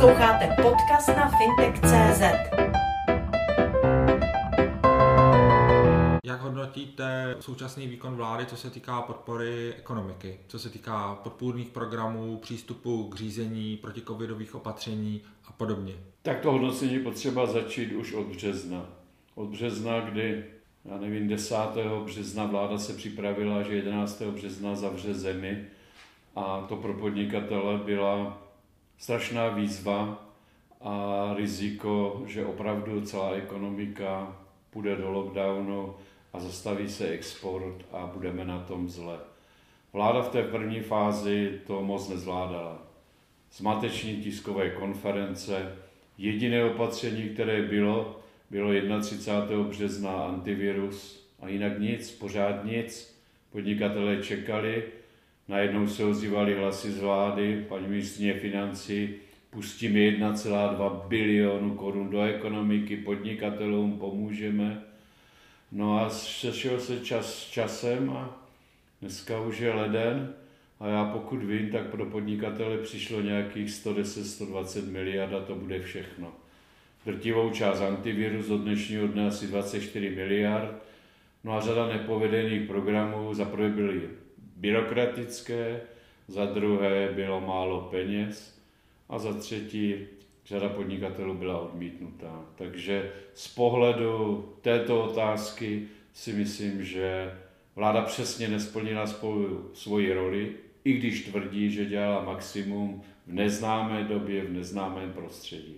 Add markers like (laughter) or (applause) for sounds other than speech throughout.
Posloucháte podcast na fintech.cz. Jak hodnotíte současný výkon vlády, co se týká podpory ekonomiky, co se týká podpůrných programů, přístupu k řízení, protikovidových opatření a podobně? Tak to hodnocení potřeba začít už od března. Od března, kdy, já nevím, 10. března vláda se připravila, že 11. března zavře zemi a to pro podnikatele byla strašná výzva a riziko, že opravdu celá ekonomika půjde do lockdownu a zastaví se export a budeme na tom zle. Vláda v té první fázi to moc nezvládala. Zmateční tiskové konference, jediné opatření, které bylo, bylo 31. března antivirus a jinak nic, pořád nic. Podnikatelé čekali, najednou se ozývaly hlasy z vlády, paní ministrině financí, pustíme 1,2 bilionu korun do ekonomiky, podnikatelům pomůžeme. No a sešel se čas časem a dneska už je leden a já pokud vím, tak pro podnikatele přišlo nějakých 110-120 miliard a to bude všechno. Drtivou část antivirus do dnešního dne asi 24 miliard, no a řada nepovedených programů za prvé byly byrokratické, za druhé bylo málo peněz a za třetí řada podnikatelů byla odmítnutá. Takže z pohledu této otázky si myslím, že vláda přesně nesplnila svou, svoji roli, i když tvrdí, že dělala maximum v neznámé době, v neznámém prostředí.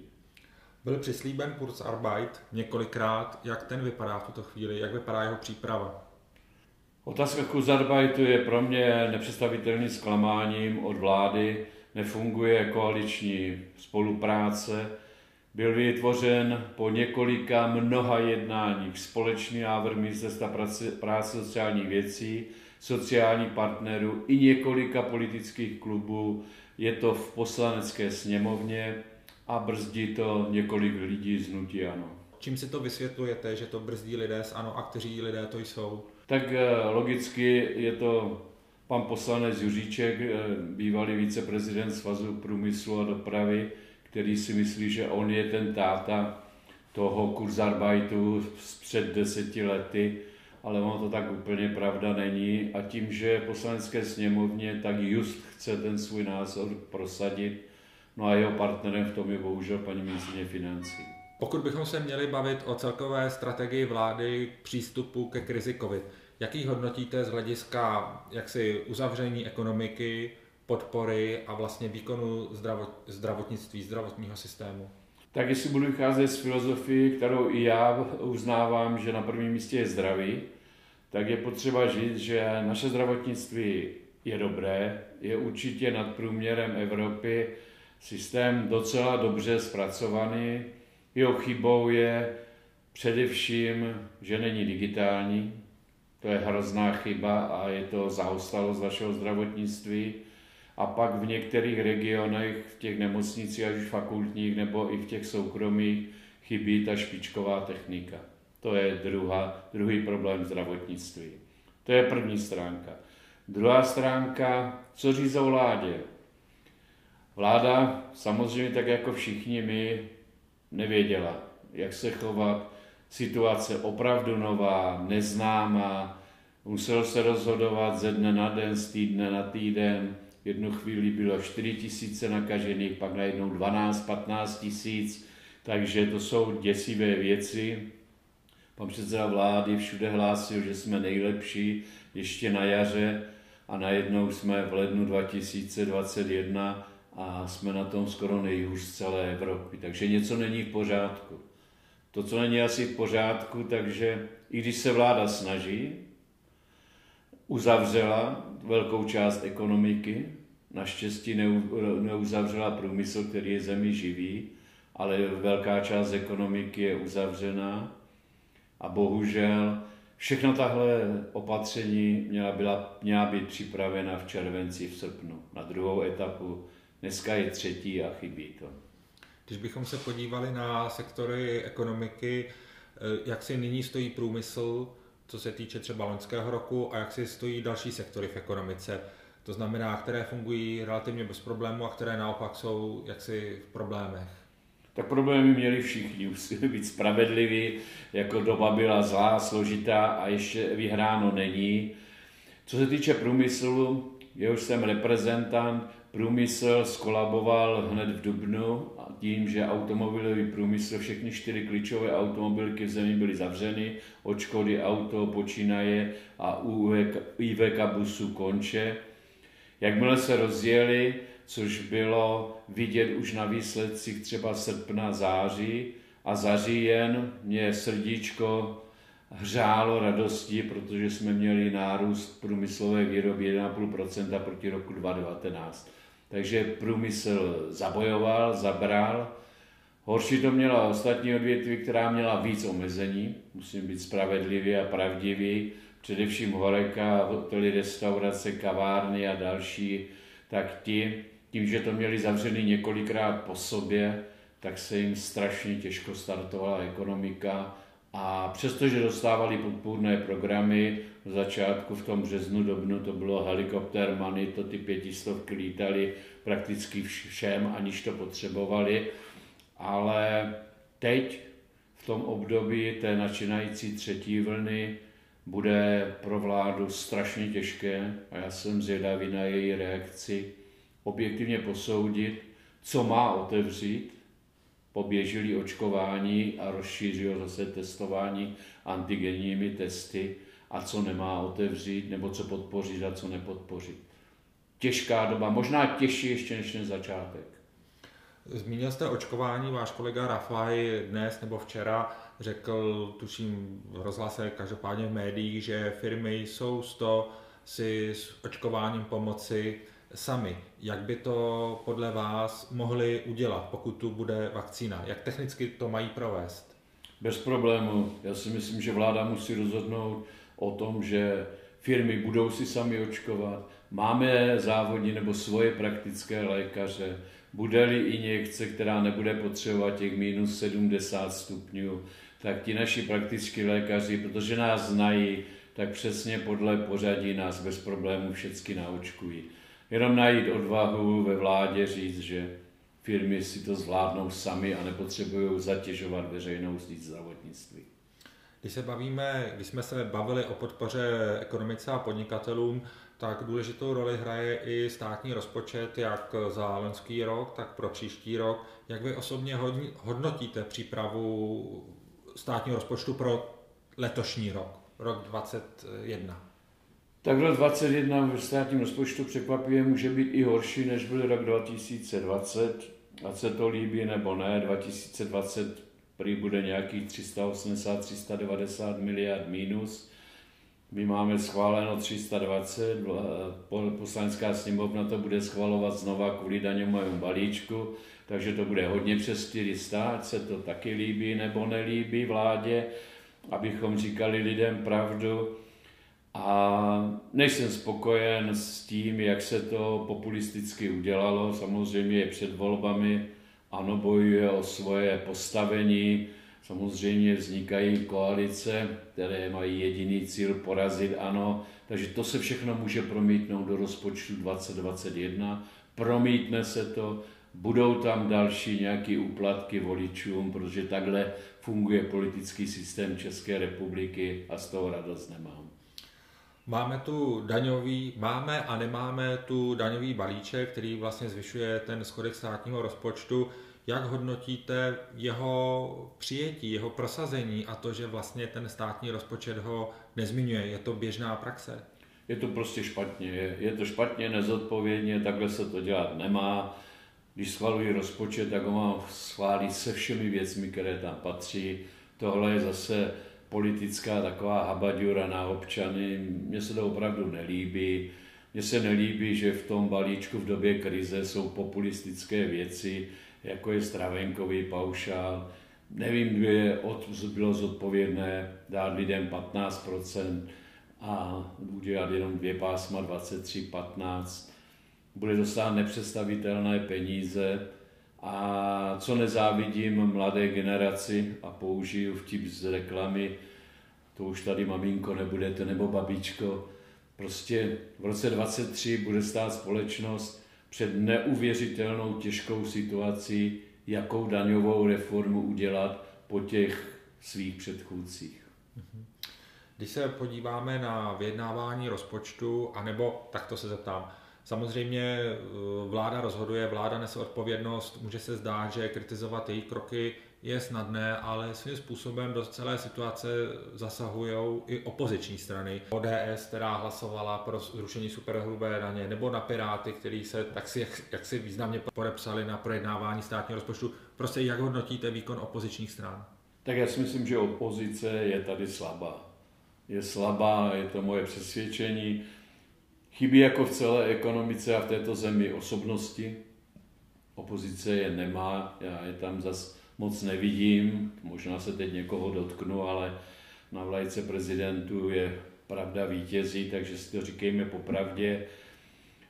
Byl přislíben Kurzarbeit několikrát. Jak ten vypadá v tuto chvíli? Jak vypadá jeho příprava? Otázka Kurzarbeitu je pro mě nepředstavitelným zklamáním od vlády. Nefunguje koaliční spolupráce. Byl vytvořen po několika mnoha jednáních společný návrh Ministerstva práce sociálních věcí, sociálních partnerů i několika politických klubů. Je to v poslanecké sněmovně a brzdí to několik lidí z Nutí Ano. Čím si to vysvětlujete, že to brzdí lidé z ANO a kteří lidé to jsou? Tak eh, logicky je to pan poslanec Juříček, eh, bývalý viceprezident Svazu průmyslu a dopravy, který si myslí, že on je ten táta toho kurzarbeitu před deseti lety, ale ono to tak úplně pravda není. A tím, že poslanecké sněmovně, tak just chce ten svůj názor prosadit. No a jeho partnerem v tom je bohužel paní ministrině financí. Pokud bychom se měli bavit o celkové strategii vlády k přístupu ke krizi COVID, jaký hodnotíte z hlediska jaksi uzavření ekonomiky, podpory a vlastně výkonu zdravot, zdravotnictví, zdravotního systému? Tak jestli budu vycházet z filozofii, kterou i já uznávám, že na prvním místě je zdraví, tak je potřeba říct, že naše zdravotnictví je dobré, je určitě nad průměrem Evropy, systém docela dobře zpracovaný. Jeho chybou je především, že není digitální, to je hrozná chyba a je to zaostalost vašeho zdravotnictví. A pak v některých regionech, v těch nemocnicích, ať už fakultních nebo i v těch soukromých, chybí ta špičková technika. To je druhá, druhý problém zdravotnictví. To je první stránka. Druhá stránka, co o vládě. Vláda, samozřejmě tak jako všichni my, nevěděla, jak se chovat. Situace opravdu nová, neznámá. Muselo se rozhodovat ze dne na den, z týdne na týden. Jednu chvíli bylo 4 tisíce nakažených, pak najednou 12-15 tisíc. Takže to jsou děsivé věci. Pan předseda vlády všude hlásil, že jsme nejlepší ještě na jaře a najednou jsme v lednu 2021 a jsme na tom skoro nejhůř z celé Evropy. Takže něco není v pořádku. To, co není asi v pořádku, takže i když se vláda snaží, uzavřela velkou část ekonomiky, naštěstí neuzavřela průmysl, který je zemi živý, ale velká část ekonomiky je uzavřená a bohužel všechno tahle opatření měla, byla, měla být připravena v červenci, v srpnu na druhou etapu Dneska je třetí a chybí to. Když bychom se podívali na sektory ekonomiky, eh, jak si nyní stojí průmysl, co se týče třeba loňského roku, a jak si stojí další sektory v ekonomice. To znamená, které fungují relativně bez problému a které naopak jsou jaksi v problémech. Tak problémy měli všichni, musíme být spravedliví, jako doba byla zlá, složitá a ještě vyhráno není. Co se týče průmyslu, jehož jsem reprezentant, průmysl skolaboval hned v Dubnu a tím, že automobilový průmysl, všechny čtyři klíčové automobilky v zemi byly zavřeny, od Škody Auto počínaje a u IVK busu konče. Jakmile se rozjeli, což bylo vidět už na výsledcích třeba srpna, září a za říjen mě srdíčko hřálo radostí, protože jsme měli nárůst průmyslové výroby 1,5% proti roku 2019. Takže průmysl zabojoval, zabral. Horší to měla ostatní odvětví, která měla víc omezení, musím být spravedlivý a pravdivý, především horeka, hotely, restaurace, kavárny a další, tak ti, tím, že to měli zavřený několikrát po sobě, tak se jim strašně těžko startovala ekonomika a přestože dostávali podpůrné programy, v začátku v tom březnu, dobnu to bylo helikopter money, to ty pětistovky lítali prakticky všem, aniž to potřebovali, ale teď v tom období té načínající třetí vlny bude pro vládu strašně těžké a já jsem zvědavý na její reakci objektivně posoudit, co má otevřít, poběžili očkování a rozšířil zase testování antigenními testy a co nemá otevřít, nebo co podpořit a co nepodpořit. Těžká doba, možná těžší ještě než ten začátek. Zmínil jste očkování, váš kolega Rafaj dnes nebo včera řekl, tuším v rozhlase, každopádně v médiích, že firmy jsou z to si s očkováním pomoci sami. Jak by to podle vás mohli udělat, pokud tu bude vakcína? Jak technicky to mají provést? Bez problému. Já si myslím, že vláda musí rozhodnout o tom, že firmy budou si sami očkovat. Máme závodní nebo svoje praktické lékaře. Bude-li injekce, která nebude potřebovat těch minus 70 stupňů, tak ti naši praktičtí lékaři, protože nás znají, tak přesně podle pořadí nás bez problémů všechny naočkují. Jenom najít odvahu ve vládě říct, že firmy si to zvládnou sami a nepotřebují zatěžovat veřejnou síť zdravotnictví. Když se bavíme, když jsme se bavili o podpoře ekonomice a podnikatelům, tak důležitou roli hraje i státní rozpočet, jak za loňský rok, tak pro příští rok. Jak vy osobně hodnotíte přípravu státního rozpočtu pro letošní rok, rok 2021? Tak rok 2021 v státním rozpočtu překvapivě může být i horší, než byl rok 2020, ať se to líbí nebo ne. 2020 prý bude nějakých 380-390 miliard minus. My máme schváleno 320, poslanecká sněmovna to bude schvalovat znova kvůli daňovému balíčku, takže to bude hodně přes 400, ať se to taky líbí nebo nelíbí vládě, abychom říkali lidem pravdu. A nejsem spokojen s tím, jak se to populisticky udělalo. Samozřejmě je před volbami, ano, bojuje o svoje postavení, samozřejmě vznikají koalice, které mají jediný cíl porazit ano, takže to se všechno může promítnout do rozpočtu 2021. Promítne se to, budou tam další nějaké úplatky voličům, protože takhle funguje politický systém České republiky a z toho radost nemám. Máme tu daňový, máme a nemáme tu daňový balíček, který vlastně zvyšuje ten schodek státního rozpočtu. Jak hodnotíte jeho přijetí, jeho prosazení a to, že vlastně ten státní rozpočet ho nezmiňuje? Je to běžná praxe? Je to prostě špatně. Je, to špatně, nezodpovědně, takhle se to dělat nemá. Když schvalují rozpočet, tak ho mám schválit se všemi věcmi, které tam patří. Tohle je zase politická taková habaďura na občany. Mně se to opravdu nelíbí. Mně se nelíbí, že v tom balíčku v době krize jsou populistické věci, jako je stravenkový paušál. Nevím, kdo je od, bylo zodpovědné dát lidem 15% a udělat jenom dvě pásma 23-15. Bude dostat nepředstavitelné peníze, a co nezávidím mladé generaci a použiju vtip z reklamy, to už tady maminko nebudete nebo babičko, Prostě v roce 23 bude stát společnost před neuvěřitelnou těžkou situací, jakou daňovou reformu udělat po těch svých předchůdcích. Když se podíváme na vyjednávání rozpočtu, anebo takto se zeptám, samozřejmě eh, vláda rozhoduje, vláda nese odpovědnost, může se zdát, že kritizovat její kroky je snadné, ale svým způsobem do celé situace zasahují i opoziční strany. ODS, která hlasovala pro zrušení superhrubé daně, nebo na Piráty, který se tak si, jak, jak si významně podepsali na projednávání státního rozpočtu. Prostě jak hodnotíte výkon opozičních stran? Tak já si myslím, že opozice je tady slabá. Je slabá, je to moje přesvědčení. Chybí jako v celé ekonomice a v této zemi osobnosti. Opozice je nemá, já je tam zase moc nevidím, možná se teď někoho dotknu, ale na vlajce prezidentu je pravda vítězí, takže si to říkejme popravdě.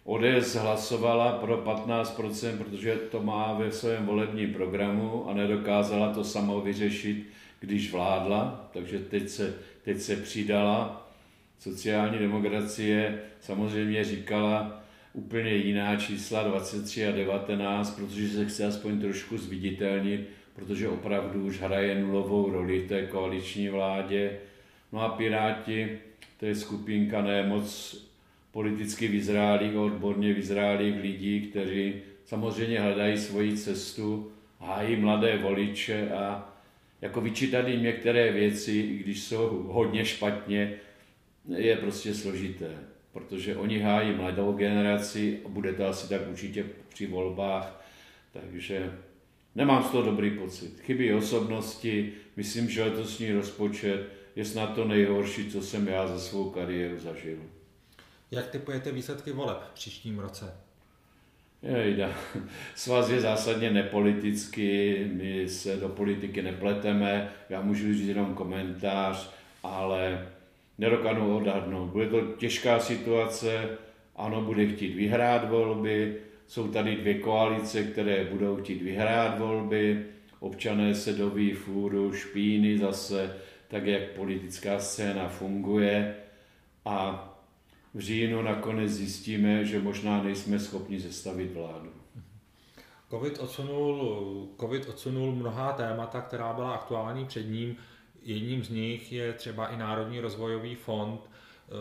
ODS hlasovala pro 15%, protože to má ve svém volebním programu a nedokázala to samo vyřešit, když vládla, takže teď se, teď se přidala. Sociální demokracie samozřejmě říkala úplně jiná čísla 23 a 19, protože se chce aspoň trošku zviditelnit protože opravdu už hraje nulovou roli té koaliční vládě. No a Piráti, to je skupinka nemoc politicky vyzrálých, odborně vyzrálých lidí, kteří samozřejmě hledají svoji cestu, hájí mladé voliče a jako vyčítat jim některé věci, když jsou hodně špatně, je prostě složité, protože oni hájí mladou generaci a bude to asi tak určitě při volbách, takže Nemám z toho dobrý pocit. Chybí osobnosti, myslím, že letosní rozpočet je snad to nejhorší, co jsem já za svou kariéru zažil. Jak typujete výsledky voleb v příštím roce? Jejda. (laughs) Svaz je zásadně nepolitický, my se do politiky nepleteme, já můžu říct jenom komentář, ale nedokanu odhadnout. Bude to těžká situace, ano, bude chtít vyhrát volby, jsou tady dvě koalice, které budou chtít vyhrát volby, občané se doví fůru, špíny zase, tak jak politická scéna funguje a v říjnu nakonec zjistíme, že možná nejsme schopni zestavit vládu. COVID odsunul, COVID odsunul mnohá témata, která byla aktuální před ním. Jedním z nich je třeba i Národní rozvojový fond eh,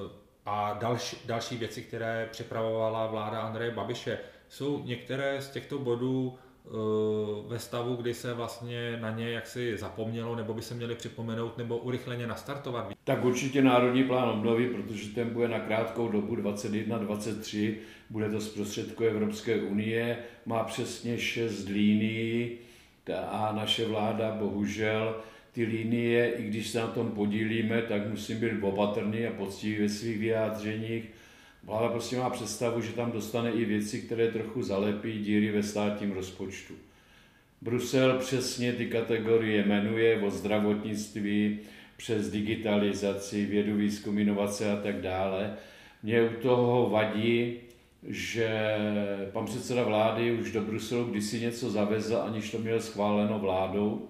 a další, další věci, které připravovala vláda Andreje Babiše. Jsou některé z těchto bodů eh, ve stavu, kdy se vlastně na ně jaksi zapomnělo, nebo by se měli připomenout, nebo urychleně nastartovat? Tak určitě Národní plán obnovy, protože ten bude na krátkou dobu 21-23, bude to z prostředku Evropské unie, má přesně šest línií a naše vláda bohužel ty linie, i když se na tom podílíme, tak musím být opatrný a poctivý ve svých vyjádřeních Vláda prostě má představu, že tam dostane i věci, které trochu zalepí díry ve státním rozpočtu. Brusel přesně ty kategorie jmenuje o zdravotnictví, přes digitalizaci, vědu, výzkum, inovace a tak dále. Mě u toho vadí, že pan předseda vlády už do Bruselu kdysi něco zavezl, aniž to měl schváleno vládou,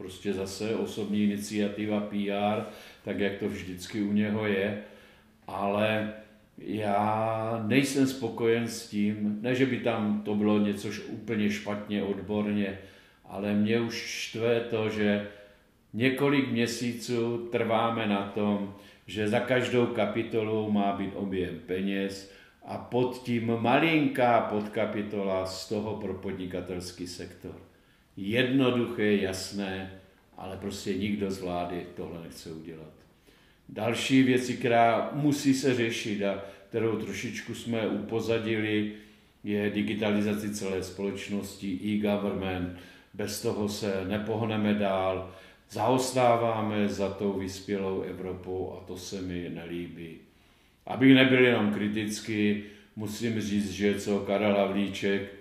prostě zase osobní iniciativa PR, tak jak to vždycky u něho je, ale já nejsem spokojen s tím, ne, že by tam to bylo něco úplně špatně odborně, ale mě už štve to, že několik měsíců trváme na tom, že za každou kapitolou má být objem peněz a pod tím malinká podkapitola z toho pro podnikatelský sektor. Jednoduché, jasné, ale prostě nikdo z vlády tohle nechce udělat. Další věci, která musí se řešit a kterou trošičku jsme upozadili, je digitalizace celé společnosti, e-government. Bez toho se nepohneme dál. Zaostáváme za tou vyspělou Evropou a to se mi nelíbí. Abych nebyl jenom kritický, musím říct, že co Karel Havlíček,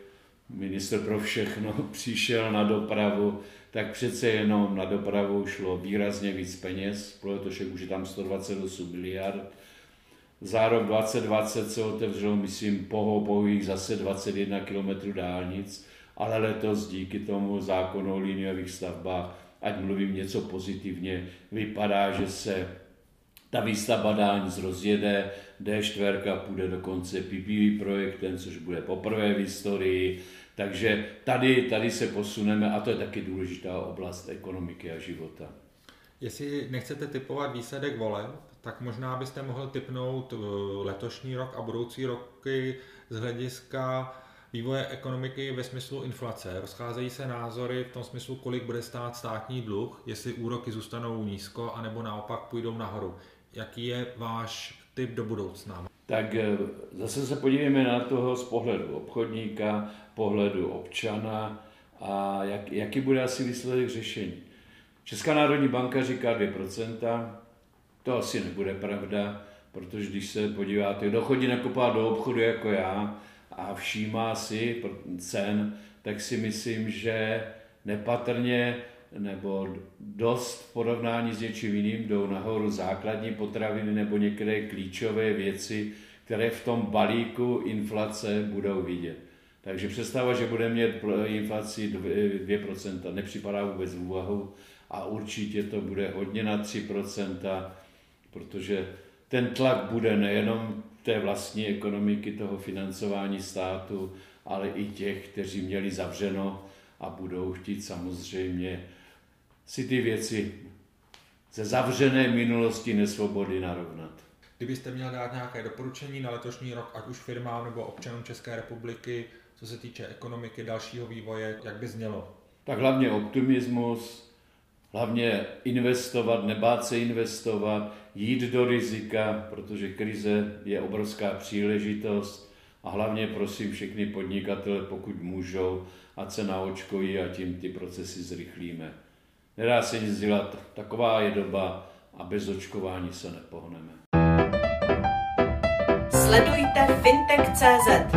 minister pro všechno, (laughs) přišel na dopravu, tak přece jenom na dopravu šlo výrazně víc peněz, protože už je tam 128 miliard. Za rok 2020 se otevřelo, myslím, pohobových zase 21 km dálnic, ale letos díky tomu zákonu o liniových stavbách, ať mluvím něco pozitivně, vypadá, že se ta výstavba dálnic rozjede, D4 půjde dokonce PPV projektem, což bude poprvé v historii, takže tady, tady se posuneme a to je taky důležitá oblast ekonomiky a života. Jestli nechcete typovat výsledek voleb, tak možná byste mohl typnout eh, letošní rok a budoucí roky z hlediska vývoje ekonomiky ve smyslu inflace. Rozcházejí se názory v tom smyslu, kolik bude stát státní dluh, jestli úroky zůstanou nízko, anebo naopak půjdou nahoru. Jaký je váš typ do budoucna? Tak eh, zase se podívejme na toho z pohledu obchodníka, pohledu občana a jak, jaký bude asi výsledek řešení. Česká národní banka říká 2%, to asi nebude pravda, protože když se podíváte, kdo chodí nakupovat do obchodu jako já a všímá si cen, tak si myslím, že nepatrně nebo dost v porovnání s něčím jiným jdou nahoru základní potraviny nebo některé klíčové věci, které v tom balíku inflace budou vidět. Takže představa, že bude mít inflaci 2%, nepřipadá vůbec v úvahu a určitě to bude hodně na 3%, protože ten tlak bude nejenom té vlastní ekonomiky, toho financování státu, ale i těch, kteří měli zavřeno a budou chtít samozřejmě si ty věci ze zavřené minulosti nesvobody narovnat. Kdybyste měl dát nějaké doporučení na letošní rok, ať už firmám nebo občanům České republiky, co se týče ekonomiky, dalšího vývoje, jak by znělo? Tak hlavně optimismus, hlavně investovat, nebát se investovat, jít do rizika, protože krize je obrovská příležitost a hlavně prosím všechny podnikatele, pokud můžou, ať se naočkojí a tím ty procesy zrychlíme. Nedá se nic dělat, taková je doba a bez očkování se nepohneme. Sledujte fintech.cz